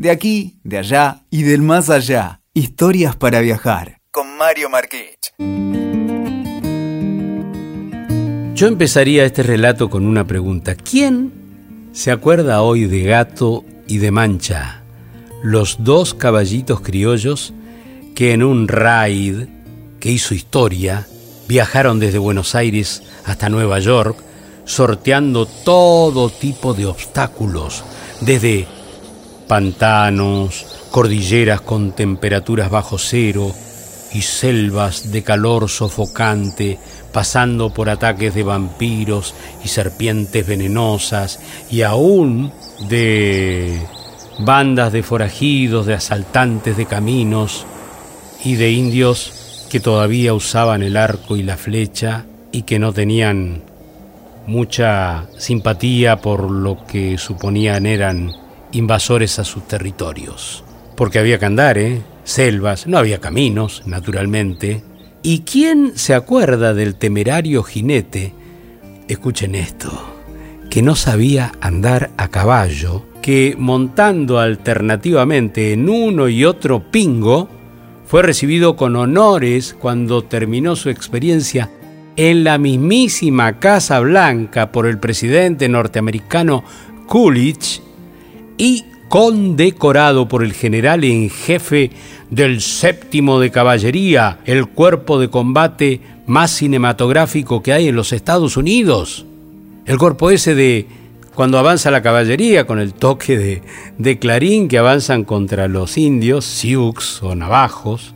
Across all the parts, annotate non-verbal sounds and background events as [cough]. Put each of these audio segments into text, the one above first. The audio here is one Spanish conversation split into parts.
De aquí, de allá y del más allá. Historias para viajar. Con Mario Marquich. Yo empezaría este relato con una pregunta. ¿Quién se acuerda hoy de Gato y de Mancha? Los dos caballitos criollos que en un raid que hizo historia viajaron desde Buenos Aires hasta Nueva York sorteando todo tipo de obstáculos, desde pantanos, cordilleras con temperaturas bajo cero y selvas de calor sofocante, pasando por ataques de vampiros y serpientes venenosas y aún de bandas de forajidos, de asaltantes de caminos y de indios que todavía usaban el arco y la flecha y que no tenían mucha simpatía por lo que suponían eran invasores a sus territorios. Porque había que andar, ¿eh? Selvas, no había caminos, naturalmente. ¿Y quién se acuerda del temerario jinete? Escuchen esto, que no sabía andar a caballo, que montando alternativamente en uno y otro pingo, fue recibido con honores cuando terminó su experiencia en la mismísima Casa Blanca por el presidente norteamericano Coolidge y condecorado por el general en jefe del séptimo de caballería, el cuerpo de combate más cinematográfico que hay en los Estados Unidos. El cuerpo ese de cuando avanza la caballería con el toque de, de clarín que avanzan contra los indios, sioux o navajos.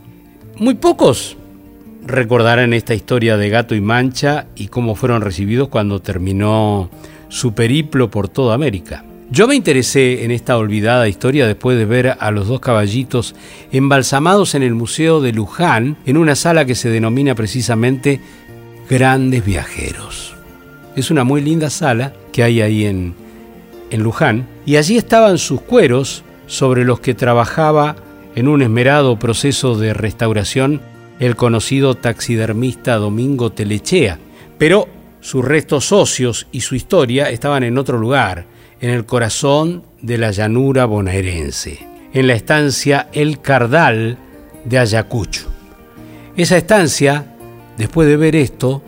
Muy pocos recordarán esta historia de Gato y Mancha y cómo fueron recibidos cuando terminó su periplo por toda América. Yo me interesé en esta olvidada historia después de ver a los dos caballitos embalsamados en el Museo de Luján, en una sala que se denomina precisamente Grandes Viajeros. Es una muy linda sala que hay ahí en, en Luján, y allí estaban sus cueros sobre los que trabajaba en un esmerado proceso de restauración el conocido taxidermista Domingo Telechea, pero sus restos socios y su historia estaban en otro lugar, en el corazón de la llanura bonaerense, en la estancia El Cardal de Ayacucho. Esa estancia, después de ver esto,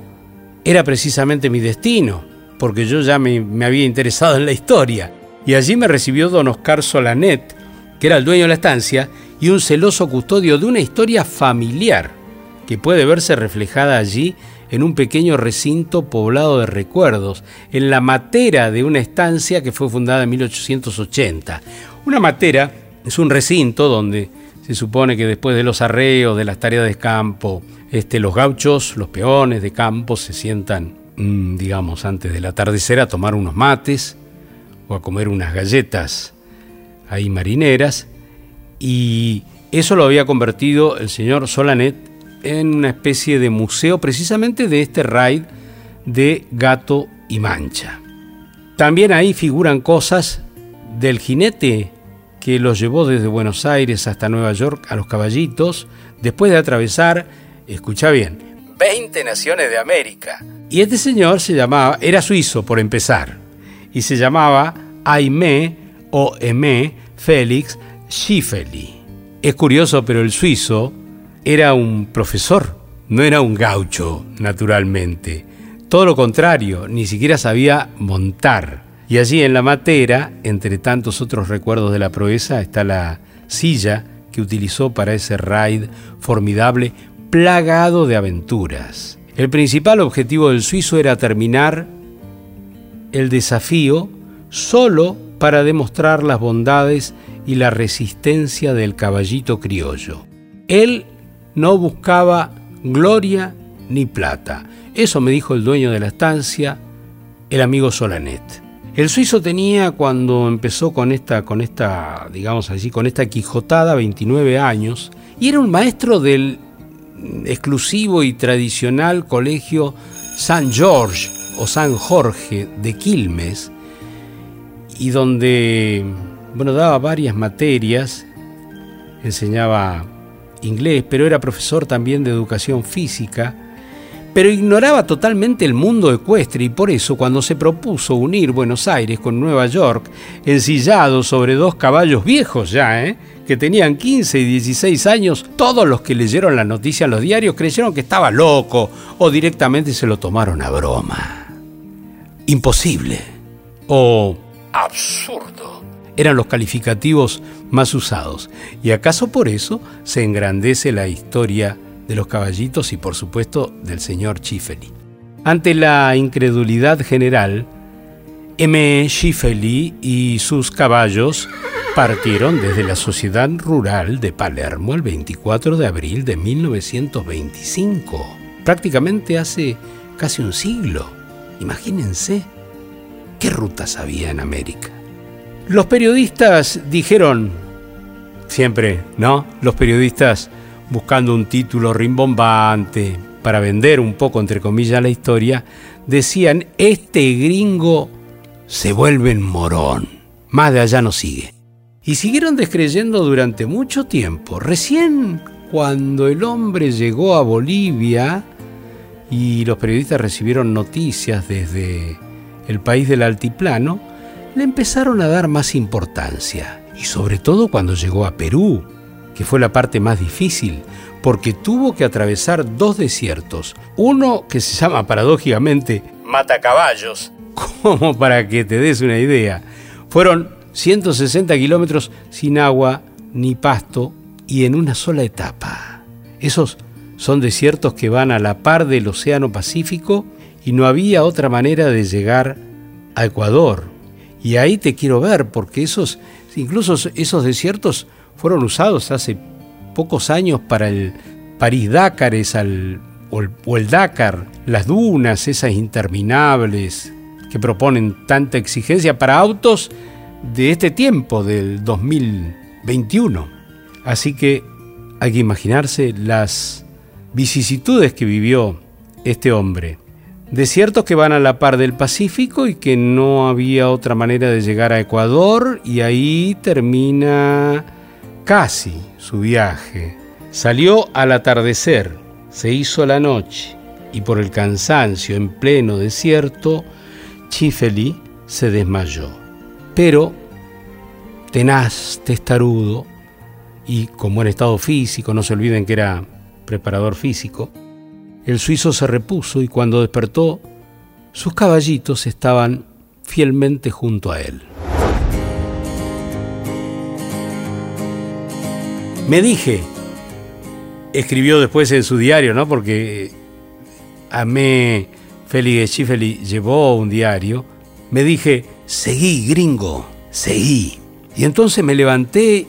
era precisamente mi destino, porque yo ya me, me había interesado en la historia, y allí me recibió don Oscar Solanet, que era el dueño de la estancia y un celoso custodio de una historia familiar que puede verse reflejada allí en un pequeño recinto poblado de recuerdos, en la matera de una estancia que fue fundada en 1880. Una matera es un recinto donde se supone que después de los arreos, de las tareas de campo, este, los gauchos, los peones de campo se sientan, mm, digamos, antes del atardecer a tomar unos mates o a comer unas galletas ahí marineras y eso lo había convertido el señor Solanet en una especie de museo precisamente de este raid de gato y mancha. También ahí figuran cosas del jinete que los llevó desde Buenos Aires hasta Nueva York a los caballitos, después de atravesar, escucha bien, 20 naciones de América. Y este señor se llamaba, era suizo por empezar, y se llamaba Aimé o Aimé Félix Schiffeli. Es curioso, pero el suizo era un profesor, no era un gaucho, naturalmente. Todo lo contrario, ni siquiera sabía montar. Y allí en la matera, entre tantos otros recuerdos de la proeza, está la silla que utilizó para ese raid formidable, plagado de aventuras. El principal objetivo del suizo era terminar el desafío solo para demostrar las bondades y la resistencia del caballito criollo. Él no buscaba gloria ni plata. Eso me dijo el dueño de la estancia, el amigo Solanet. El suizo tenía cuando empezó con esta, con esta, digamos así, con esta quijotada, 29 años, y era un maestro del exclusivo y tradicional colegio San George o San Jorge de Quilmes, y donde, bueno, daba varias materias, enseñaba inglés, pero era profesor también de educación física. pero ignoraba totalmente el mundo ecuestre y por eso cuando se propuso unir Buenos Aires con Nueva York, ensillado sobre dos caballos viejos ya, ¿eh? que tenían 15 y 16 años, todos los que leyeron la noticia en los diarios creyeron que estaba loco o directamente se lo tomaron a broma. Imposible o absurdo eran los calificativos más usados y acaso por eso se engrandece la historia de los caballitos y por supuesto del señor Chifeli. Ante la incredulidad general, M. Schifeli y sus caballos partieron desde la sociedad rural de Palermo el 24 de abril de 1925, prácticamente hace casi un siglo. Imagínense qué rutas había en América. Los periodistas dijeron, siempre, ¿no? Los periodistas buscando un título rimbombante para vender un poco, entre comillas, la historia, decían, este gringo se vuelve morón, más de allá no sigue. Y siguieron descreyendo durante mucho tiempo. Recién cuando el hombre llegó a Bolivia y los periodistas recibieron noticias desde el país del altiplano, le empezaron a dar más importancia. Y sobre todo cuando llegó a Perú, que fue la parte más difícil, porque tuvo que atravesar dos desiertos. Uno que se llama paradójicamente Matacaballos, como [laughs] para que te des una idea. Fueron 160 kilómetros sin agua ni pasto y en una sola etapa. Esos son desiertos que van a la par del Océano Pacífico y no había otra manera de llegar a Ecuador. Y ahí te quiero ver, porque esos, incluso esos desiertos fueron usados hace pocos años para el París-Dakar, o, o el Dakar, las dunas, esas interminables que proponen tanta exigencia para autos de este tiempo, del 2021. Así que hay que imaginarse las vicisitudes que vivió este hombre. Desiertos que van a la par del Pacífico y que no había otra manera de llegar a Ecuador y ahí termina casi su viaje. Salió al atardecer, se hizo la noche y por el cansancio en pleno desierto, Chifeli se desmayó. Pero, tenaz, testarudo y con buen estado físico, no se olviden que era preparador físico, el suizo se repuso y cuando despertó, sus caballitos estaban fielmente junto a él. Me dije, escribió después en su diario, ¿no? Porque Amé Félix Schifeli llevó un diario. Me dije, seguí, gringo, seguí. Y entonces me levanté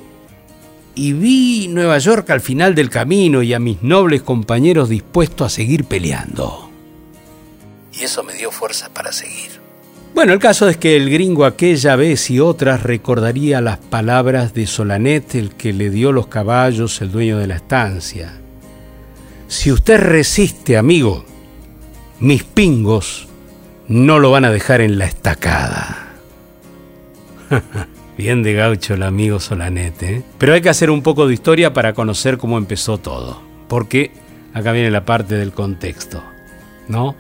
y vi Nueva York al final del camino y a mis nobles compañeros dispuestos a seguir peleando. Y eso me dio fuerza para seguir. Bueno, el caso es que el gringo aquella vez y otras recordaría las palabras de Solanet, el que le dio los caballos, el dueño de la estancia. Si usted resiste, amigo, mis pingos no lo van a dejar en la estacada. [laughs] Bien de gaucho el amigo Solanet, ¿eh? Pero hay que hacer un poco de historia para conocer cómo empezó todo. Porque acá viene la parte del contexto, ¿no?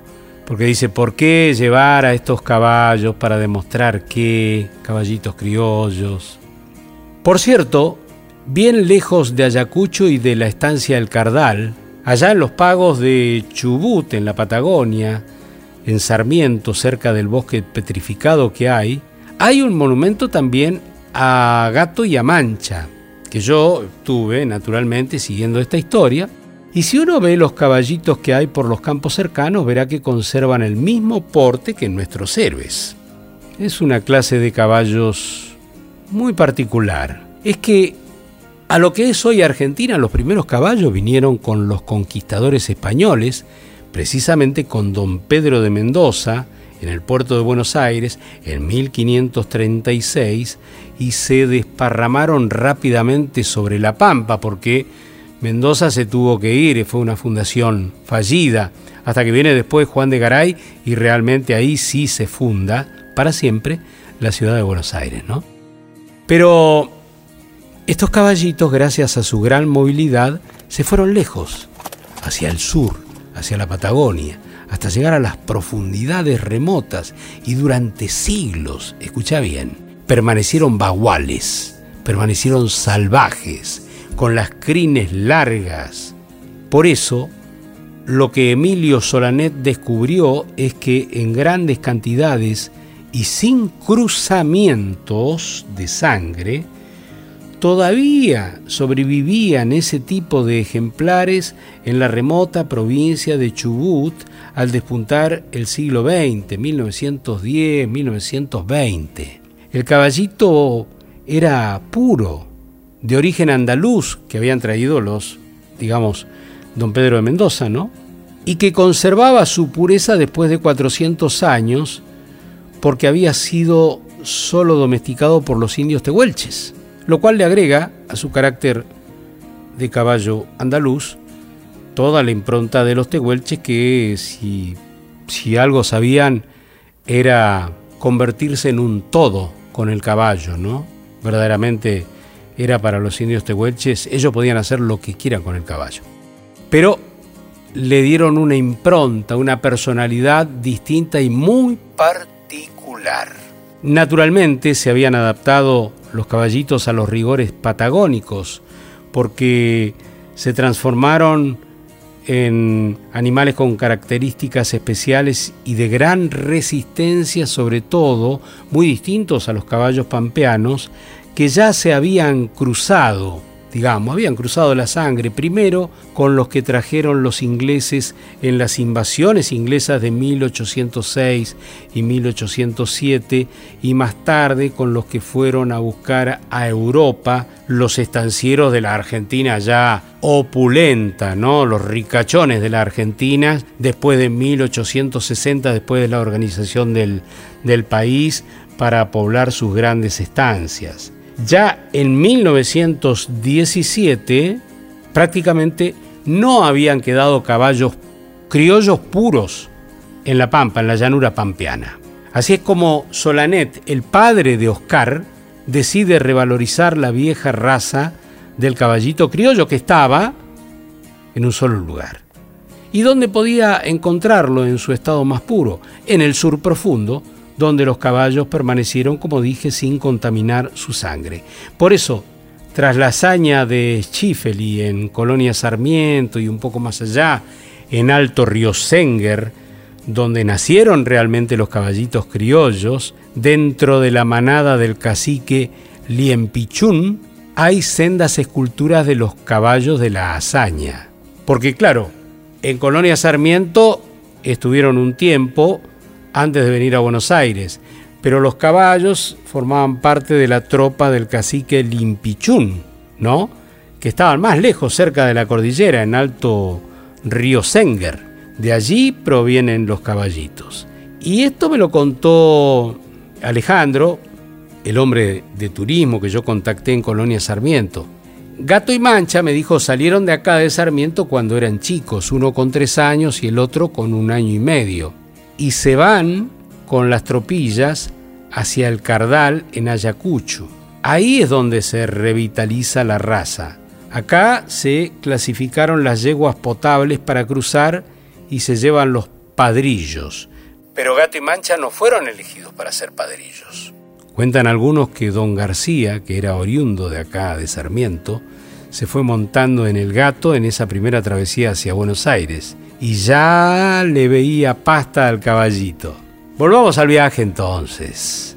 porque dice, ¿por qué llevar a estos caballos para demostrar que caballitos criollos? Por cierto, bien lejos de Ayacucho y de la estancia del Cardal, allá en los pagos de Chubut, en la Patagonia, en Sarmiento, cerca del bosque petrificado que hay, hay un monumento también a Gato y a Mancha, que yo tuve, naturalmente, siguiendo esta historia, y si uno ve los caballitos que hay por los campos cercanos, verá que conservan el mismo porte que nuestros héroes. Es una clase de caballos muy particular. Es que a lo que es hoy Argentina, los primeros caballos vinieron con los conquistadores españoles, precisamente con don Pedro de Mendoza, en el puerto de Buenos Aires, en 1536, y se desparramaron rápidamente sobre la pampa, porque Mendoza se tuvo que ir, fue una fundación fallida, hasta que viene después Juan de Garay y realmente ahí sí se funda para siempre la ciudad de Buenos Aires, ¿no? Pero estos caballitos, gracias a su gran movilidad, se fueron lejos, hacia el sur, hacia la Patagonia, hasta llegar a las profundidades remotas y durante siglos, escucha bien, permanecieron baguales, permanecieron salvajes, con las crines largas. Por eso, lo que Emilio Solanet descubrió es que en grandes cantidades y sin cruzamientos de sangre, todavía sobrevivían ese tipo de ejemplares en la remota provincia de Chubut al despuntar el siglo XX, 1910, 1920. El caballito era puro, de origen andaluz, que habían traído los, digamos, don Pedro de Mendoza, ¿no? Y que conservaba su pureza después de 400 años porque había sido solo domesticado por los indios tehuelches lo cual le agrega a su carácter de caballo andaluz toda la impronta de los tehuelches que si, si algo sabían era convertirse en un todo con el caballo, ¿no? Verdaderamente era para los indios tehuelches, ellos podían hacer lo que quieran con el caballo. Pero le dieron una impronta, una personalidad distinta y muy particular. Naturalmente se habían adaptado los caballitos a los rigores patagónicos, porque se transformaron en animales con características especiales y de gran resistencia, sobre todo muy distintos a los caballos pampeanos, que ya se habían cruzado digamos, habían cruzado la sangre primero con los que trajeron los ingleses en las invasiones inglesas de 1806 y 1807 y más tarde con los que fueron a buscar a Europa los estancieros de la Argentina ya opulenta, ¿no? Los ricachones de la Argentina después de 1860, después de la organización del, del país para poblar sus grandes estancias. Ya en 1917 prácticamente no habían quedado caballos criollos puros en la Pampa, en la llanura pampeana. Así es como Solanet, el padre de Oscar, decide revalorizar la vieja raza del caballito criollo que estaba en un solo lugar. ¿Y dónde podía encontrarlo en su estado más puro? En el sur profundo, donde los caballos permanecieron, como dije, sin contaminar su sangre. Por eso, tras la hazaña de Schifeli en Colonia Sarmiento y un poco más allá, en Alto Río Senger, donde nacieron realmente los caballitos criollos, dentro de la manada del cacique Liempichún, hay sendas esculturas de los caballos de la hazaña. Porque claro, en Colonia Sarmiento estuvieron un tiempo antes de venir a Buenos Aires, pero los caballos formaban parte de la tropa del cacique Limpichún, ¿no? que estaban más lejos, cerca de la cordillera, en Alto Río Senger. De allí provienen los caballitos. Y esto me lo contó Alejandro, el hombre de turismo que yo contacté en Colonia Sarmiento. Gato y Mancha, me dijo, salieron de acá de Sarmiento cuando eran chicos, uno con tres años y el otro con un año y medio y se van con las tropillas hacia el Cardal en Ayacucho. Ahí es donde se revitaliza la raza. Acá se clasificaron las yeguas potables para cruzar y se llevan los padrillos. Pero Gato y Mancha no fueron elegidos para ser padrillos. Cuentan algunos que don García, que era oriundo de acá, de Sarmiento, se fue montando en el gato en esa primera travesía hacia Buenos Aires y ya le veía pasta al caballito. Volvamos al viaje entonces.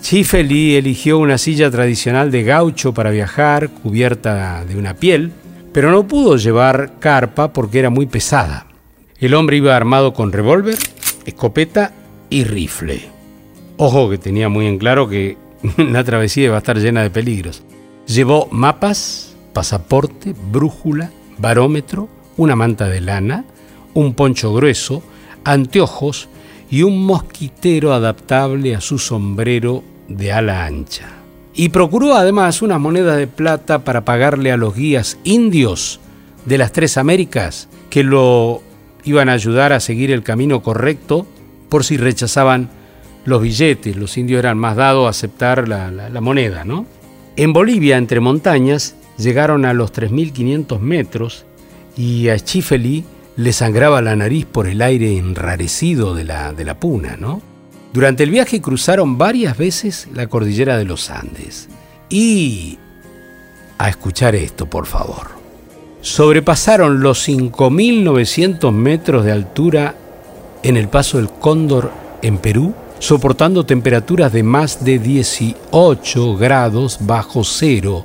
Chifeli eligió una silla tradicional de gaucho para viajar, cubierta de una piel, pero no pudo llevar carpa porque era muy pesada. El hombre iba armado con revólver, escopeta y rifle. Ojo que tenía muy en claro que [laughs] la travesía iba a estar llena de peligros. Llevó mapas, pasaporte, brújula, barómetro, una manta de lana, un poncho grueso, anteojos y un mosquitero adaptable a su sombrero de ala ancha. Y procuró además unas monedas de plata para pagarle a los guías indios de las tres Américas que lo iban a ayudar a seguir el camino correcto por si rechazaban los billetes. Los indios eran más dados a aceptar la, la moneda, ¿no? En Bolivia, entre montañas, llegaron a los 3.500 metros y a Schifeli le sangraba la nariz por el aire enrarecido de la, de la puna, ¿no? Durante el viaje cruzaron varias veces la cordillera de los Andes. Y... A escuchar esto, por favor. Sobrepasaron los 5.900 metros de altura en el paso del Cóndor en Perú, soportando temperaturas de más de 18 grados bajo cero.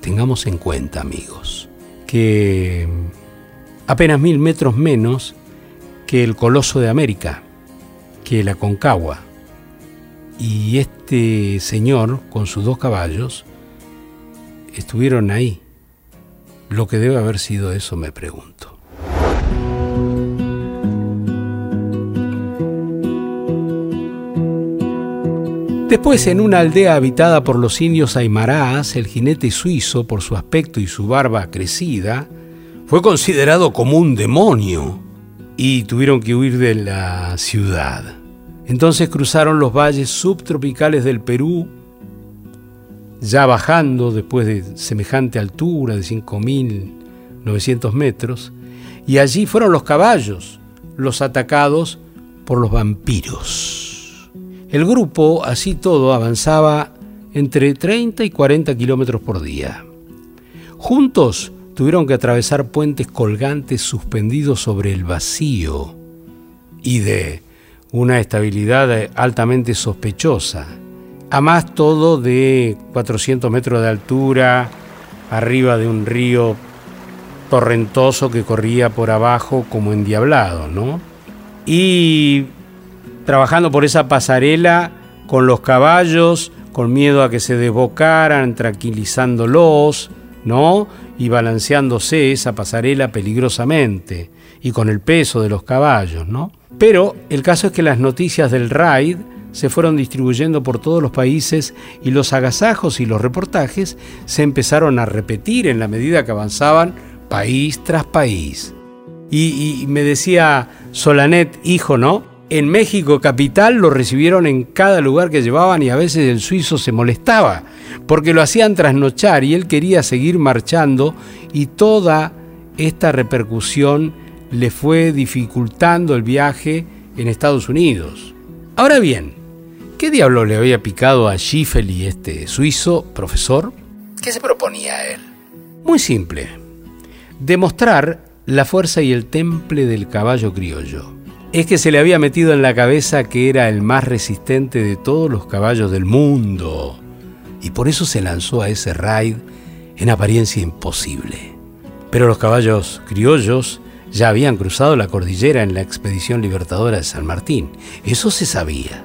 Tengamos en cuenta, amigos, que apenas mil metros menos que el Coloso de América, que la Concagua. Y este señor, con sus dos caballos, estuvieron ahí. Lo que debe haber sido eso, me pregunto. Después, en una aldea habitada por los indios aymarás, el jinete suizo, por su aspecto y su barba crecida, fue considerado como un demonio y tuvieron que huir de la ciudad. Entonces cruzaron los valles subtropicales del Perú, ya bajando después de semejante altura de 5.900 metros, y allí fueron los caballos, los atacados por los vampiros. El grupo, así todo, avanzaba entre 30 y 40 kilómetros por día. Juntos tuvieron que atravesar puentes colgantes suspendidos sobre el vacío y de una estabilidad altamente sospechosa. A más todo de 400 metros de altura, arriba de un río torrentoso que corría por abajo como endiablado, ¿no? Y trabajando por esa pasarela con los caballos, con miedo a que se desbocaran, tranquilizándolos, ¿no? Y balanceándose esa pasarela peligrosamente y con el peso de los caballos, ¿no? Pero el caso es que las noticias del raid se fueron distribuyendo por todos los países y los agasajos y los reportajes se empezaron a repetir en la medida que avanzaban país tras país. Y, y me decía Solanet, hijo, ¿no? En México capital lo recibieron en cada lugar que llevaban y a veces el suizo se molestaba porque lo hacían trasnochar y él quería seguir marchando y toda esta repercusión le fue dificultando el viaje en Estados Unidos. Ahora bien, ¿qué diablo le había picado a Schiffel y este suizo profesor? ¿Qué se proponía él? Muy simple, demostrar la fuerza y el temple del caballo criollo es que se le había metido en la cabeza que era el más resistente de todos los caballos del mundo. Y por eso se lanzó a ese raid en apariencia imposible. Pero los caballos criollos ya habían cruzado la cordillera en la expedición libertadora de San Martín. Eso se sabía.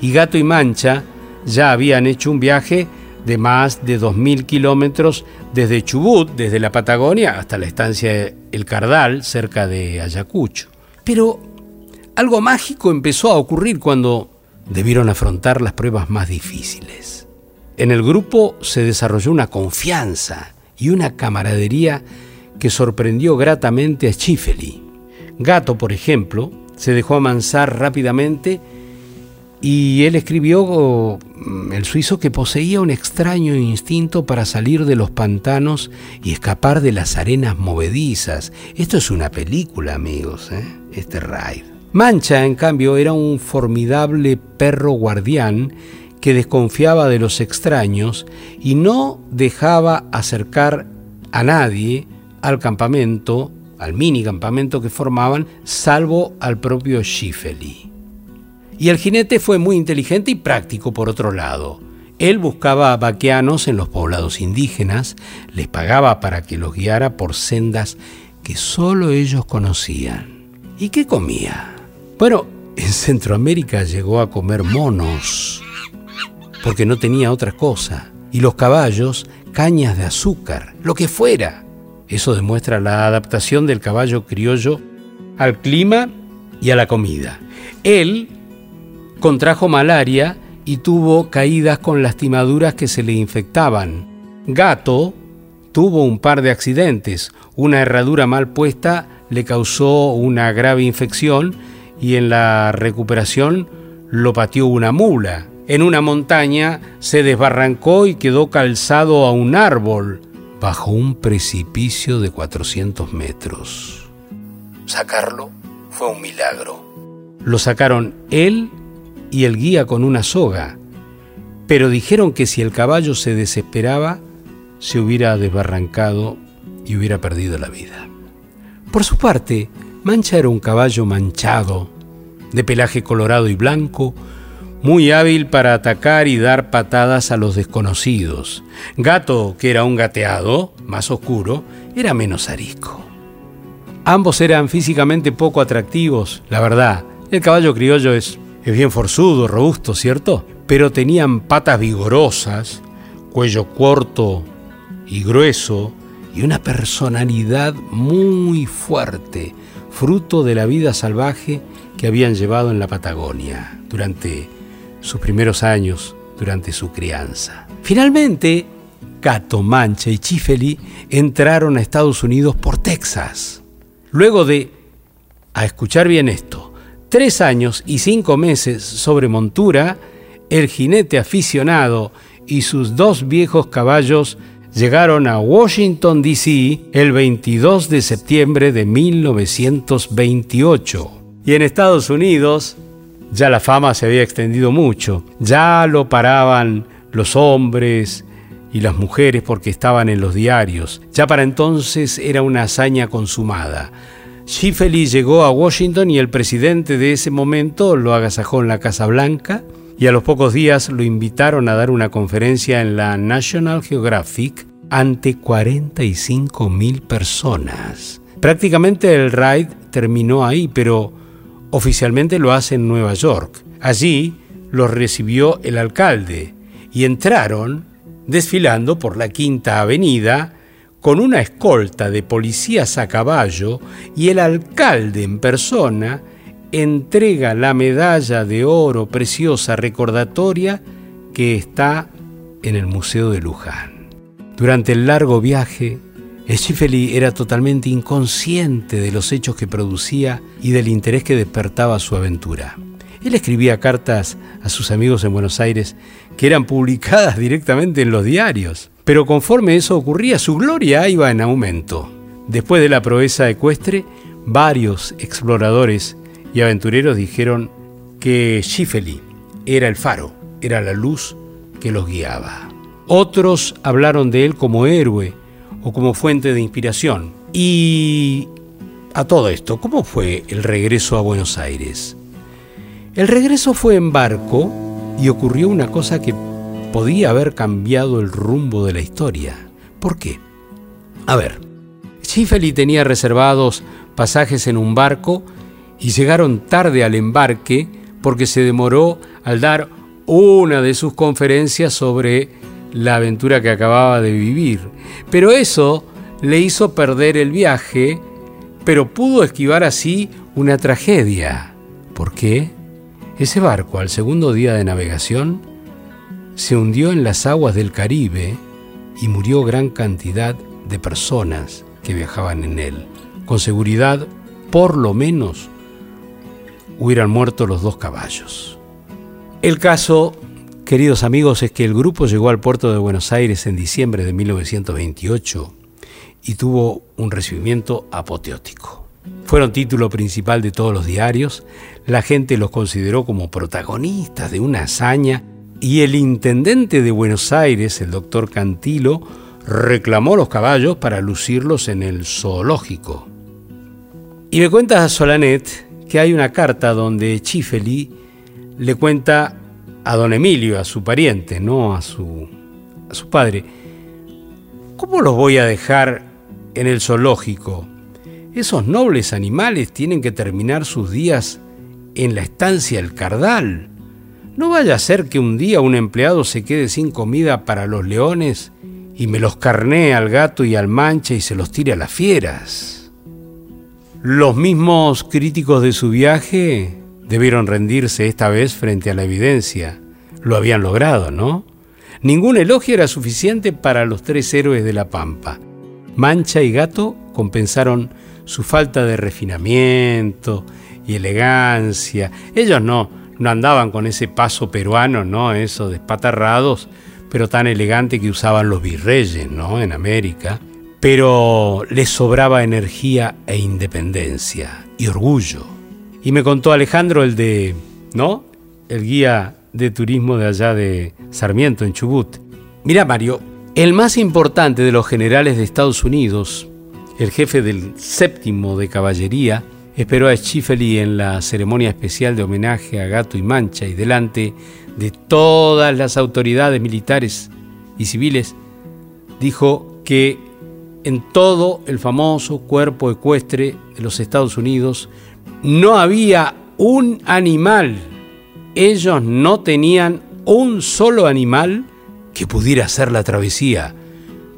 Y Gato y Mancha ya habían hecho un viaje de más de 2.000 kilómetros desde Chubut, desde la Patagonia, hasta la estancia El Cardal, cerca de Ayacucho. Pero algo mágico empezó a ocurrir cuando debieron afrontar las pruebas más difíciles. En el grupo se desarrolló una confianza y una camaradería que sorprendió gratamente a Schifeli. Gato, por ejemplo, se dejó amansar rápidamente y él escribió, mm, el suizo, que poseía un extraño instinto para salir de los pantanos y escapar de las arenas movedizas. Esto es una película, amigos, ¿eh? este raid. Mancha, en cambio, era un formidable perro guardián que desconfiaba de los extraños y no dejaba acercar a nadie al campamento, al mini campamento que formaban, salvo al propio Schifeli. Y el jinete fue muy inteligente y práctico por otro lado. Él buscaba vaqueanos en los poblados indígenas, les pagaba para que los guiara por sendas que solo ellos conocían. ¿Y qué comía? Bueno, en Centroamérica llegó a comer monos, porque no tenía otra cosa. Y los caballos, cañas de azúcar, lo que fuera. Eso demuestra la adaptación del caballo criollo al clima y a la comida. Él contrajo malaria y tuvo caídas con lastimaduras que se le infectaban. Gato tuvo un par de accidentes. Una herradura mal puesta le causó una grave infección y en la recuperación lo pateó una mula. En una montaña se desbarrancó y quedó calzado a un árbol bajo un precipicio de 400 metros. Sacarlo fue un milagro. Lo sacaron él y el guía con una soga, pero dijeron que si el caballo se desesperaba, se hubiera desbarrancado y hubiera perdido la vida. Por su parte, Mancha era un caballo manchado, de pelaje colorado y blanco, muy hábil para atacar y dar patadas a los desconocidos. Gato, que era un gateado, más oscuro, era menos arisco. Ambos eran físicamente poco atractivos, la verdad. El caballo criollo es, es bien forzudo, robusto, ¿cierto? Pero tenían patas vigorosas, cuello corto y grueso, y una personalidad muy fuerte, fruto de la vida salvaje que habían llevado en la Patagonia durante sus primeros años, durante su crianza. Finalmente, Cato, Mancha y Chifeli entraron a Estados Unidos por Texas. Luego de, a escuchar bien esto, tres años y cinco meses sobre montura, el jinete aficionado y sus dos viejos caballos llegaron a Washington, D.C. el 22 de septiembre de 1928. Y en Estados Unidos ya la fama se había extendido mucho, ya lo paraban los hombres y las mujeres porque estaban en los diarios, ya para entonces era una hazaña consumada. Schifeli llegó a Washington y el presidente de ese momento lo agasajó en la Casa Blanca y a los pocos días lo invitaron a dar una conferencia en la National Geographic ante 45 mil personas. Prácticamente el raid terminó ahí, pero oficialmente lo hace en Nueva York. Allí los recibió el alcalde y entraron desfilando por la Quinta Avenida con una escolta de policías a caballo y el alcalde en persona entrega la medalla de oro preciosa recordatoria que está en el Museo de Luján. Durante el largo viaje, Schifeli era totalmente inconsciente de los hechos que producía y del interés que despertaba su aventura. Él escribía cartas a sus amigos en Buenos Aires que eran publicadas directamente en los diarios. Pero conforme eso ocurría, su gloria iba en aumento. Después de la proeza ecuestre, varios exploradores y aventureros dijeron que Schifeli era el faro, era la luz que los guiaba. Otros hablaron de él como héroe o como fuente de inspiración. Y a todo esto, ¿cómo fue el regreso a Buenos Aires? El regreso fue en barco y ocurrió una cosa que podía haber cambiado el rumbo de la historia. ¿Por qué? A ver, Schifeli tenía reservados pasajes en un barco y llegaron tarde al embarque porque se demoró al dar una de sus conferencias sobre la aventura que acababa de vivir. Pero eso le hizo perder el viaje, pero pudo esquivar así una tragedia. ¿Por qué? Ese barco, al segundo día de navegación, se hundió en las aguas del Caribe y murió gran cantidad de personas que viajaban en él. Con seguridad, por lo menos, hubieran muerto los dos caballos. El caso, queridos amigos, es que el grupo llegó al puerto de Buenos Aires en diciembre de 1928 y tuvo un recibimiento apoteótico. Fueron título principal de todos los diarios, la gente los consideró como protagonistas de una hazaña y el intendente de Buenos Aires, el doctor Cantilo, reclamó los caballos para lucirlos en el zoológico. Y me cuenta Solanet que hay una carta donde Chifeli le cuenta a don Emilio, a su pariente, no a su, a su padre, ¿cómo los voy a dejar en el zoológico? Esos nobles animales tienen que terminar sus días en la estancia del Cardal. No vaya a ser que un día un empleado se quede sin comida para los leones y me los carnee al gato y al mancha y se los tire a las fieras. Los mismos críticos de su viaje debieron rendirse esta vez frente a la evidencia. Lo habían logrado, ¿no? Ningún elogio era suficiente para los tres héroes de la Pampa. Mancha y Gato compensaron su falta de refinamiento y elegancia. Ellos no, no andaban con ese paso peruano, ¿no? Esos despatarrados, pero tan elegante que usaban los virreyes, ¿no? En América. pero les sobraba energía e independencia y orgullo. Y me contó Alejandro el de, ¿no? El guía de turismo de allá de Sarmiento, en Chubut. Mira, Mario, el más importante de los generales de Estados Unidos, el jefe del séptimo de caballería, esperó a Schifeli en la ceremonia especial de homenaje a Gato y Mancha y delante de todas las autoridades militares y civiles, dijo que en todo el famoso cuerpo ecuestre de los Estados Unidos no había un animal. Ellos no tenían un solo animal que pudiera hacer la travesía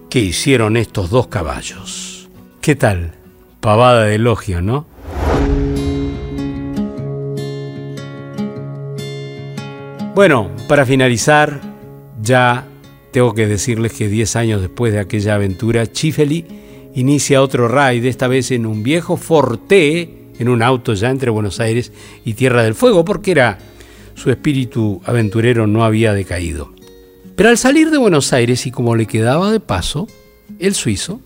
que hicieron estos dos caballos. ¿Qué tal? Pavada de elogio, ¿no? Bueno, para finalizar, ya tengo que decirles que 10 años después de aquella aventura, Chifeli inicia otro raid, esta vez en un viejo Forte, en un auto ya entre Buenos Aires y Tierra del Fuego, porque era su espíritu aventurero no había decaído. Pero al salir de Buenos Aires y como le quedaba de paso, el suizo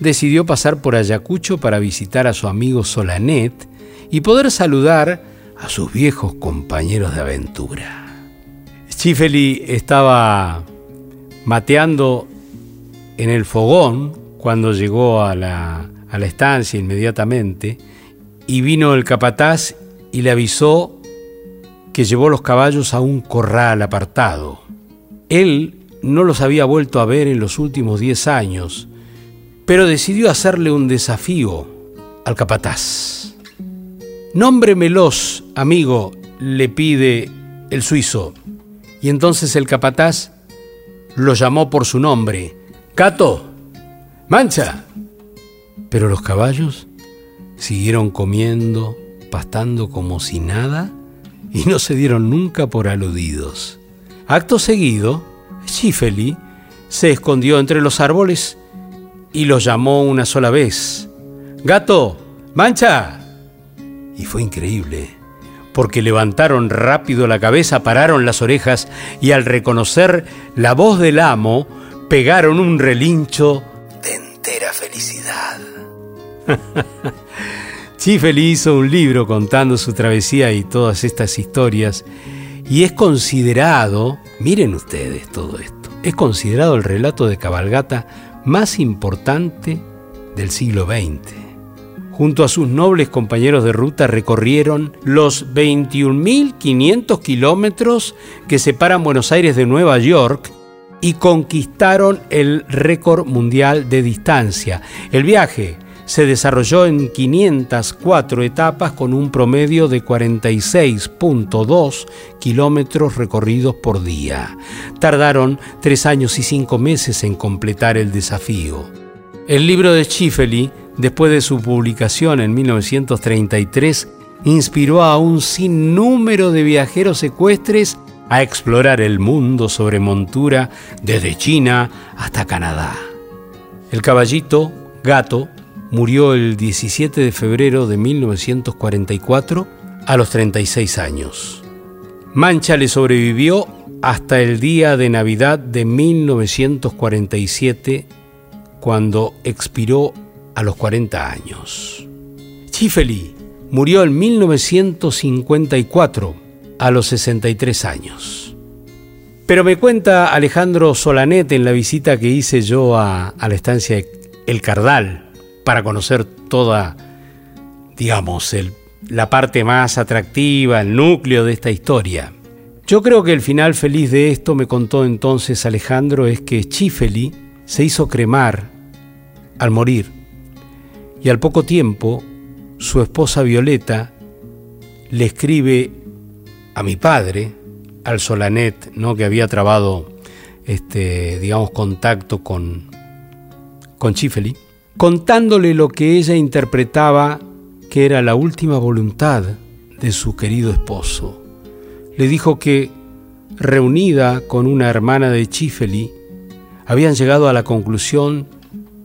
decidió pasar por Ayacucho para visitar a su amigo Solanet y poder saludar a sus viejos compañeros de aventura. Schifeli estaba mateando en el fogón cuando llegó a la, a la estancia inmediatamente y vino el capataz y le avisó que llevó los caballos a un corral apartado. Él no los había vuelto a ver en los últimos diez años, pero decidió hacerle un desafío al capataz. Nómbremelos, amigo, le pide el suizo. Y entonces el capataz lo llamó por su nombre. Cato, mancha. Pero los caballos siguieron comiendo, pastando como si nada y no se dieron nunca por aludidos. Acto seguido, Schifeli se escondió entre los árboles y los llamó una sola vez. Gato, mancha. Y fue increíble porque levantaron rápido la cabeza, pararon las orejas y al reconocer la voz del amo, pegaron un relincho de entera felicidad. [laughs] Chifeli hizo un libro contando su travesía y todas estas historias y es considerado, miren ustedes todo esto, es considerado el relato de cabalgata más importante del siglo XX junto a sus nobles compañeros de ruta, recorrieron los 21.500 kilómetros que separan Buenos Aires de Nueva York y conquistaron el récord mundial de distancia. El viaje se desarrolló en 504 etapas con un promedio de 46.2 kilómetros recorridos por día. Tardaron tres años y cinco meses en completar el desafío. El libro de Schifeli después de su publicación en 1933, inspiró a un sinnúmero de viajeros ecuestres a explorar el mundo sobre montura desde China hasta Canadá. El caballito, gato, murió el 17 de febrero de 1944 a los 36 años. Mancha le sobrevivió hasta el día de Navidad de 1947, cuando expiró a los 40 años. Chifeli murió en 1954 a los 63 años. Pero me cuenta Alejandro Solanet en la visita que hice yo a, la estancia El Cardal para conocer toda, digamos, la parte más atractiva, el núcleo de esta historia. Yo creo que el final feliz de esto, me contó entonces Alejandro, es que Chifeli se hizo cremar al morir y al poco tiempo su esposa Violeta le escribe a mi padre, al Solanet, ¿no? que había trabado este, digamos, contacto con, con Chifeli, contándole lo que ella interpretaba que era la última voluntad de su querido esposo. Le dijo que, reunida con una hermana de Chifeli, habían llegado a la conclusión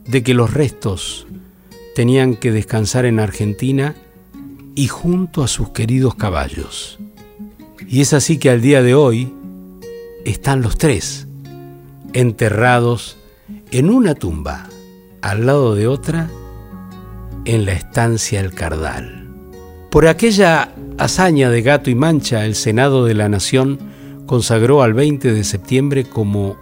de que los restos tenían que descansar en Argentina y junto a sus queridos caballos. Y es así que al día de hoy están los tres enterrados en una tumba al lado de otra en la estancia El Cardal. Por aquella hazaña de gato y mancha, el Senado de la Nación consagró al 20 de septiembre como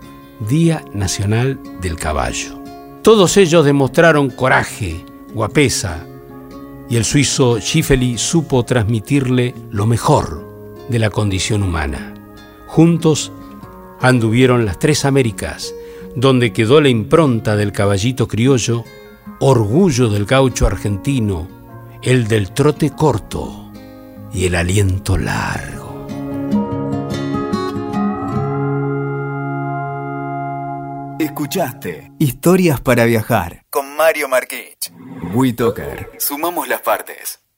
Día Nacional del Caballo. Todos ellos demostraron coraje, guapesa, y el suizo Schifeli supo transmitirle lo mejor de la condición humana. Juntos anduvieron las tres Américas, donde quedó la impronta del caballito criollo, orgullo del gaucho argentino, el del trote corto y el aliento largo. Escuchaste Historias para Viajar con Mario Marquich. WeToker. Sumamos las partes.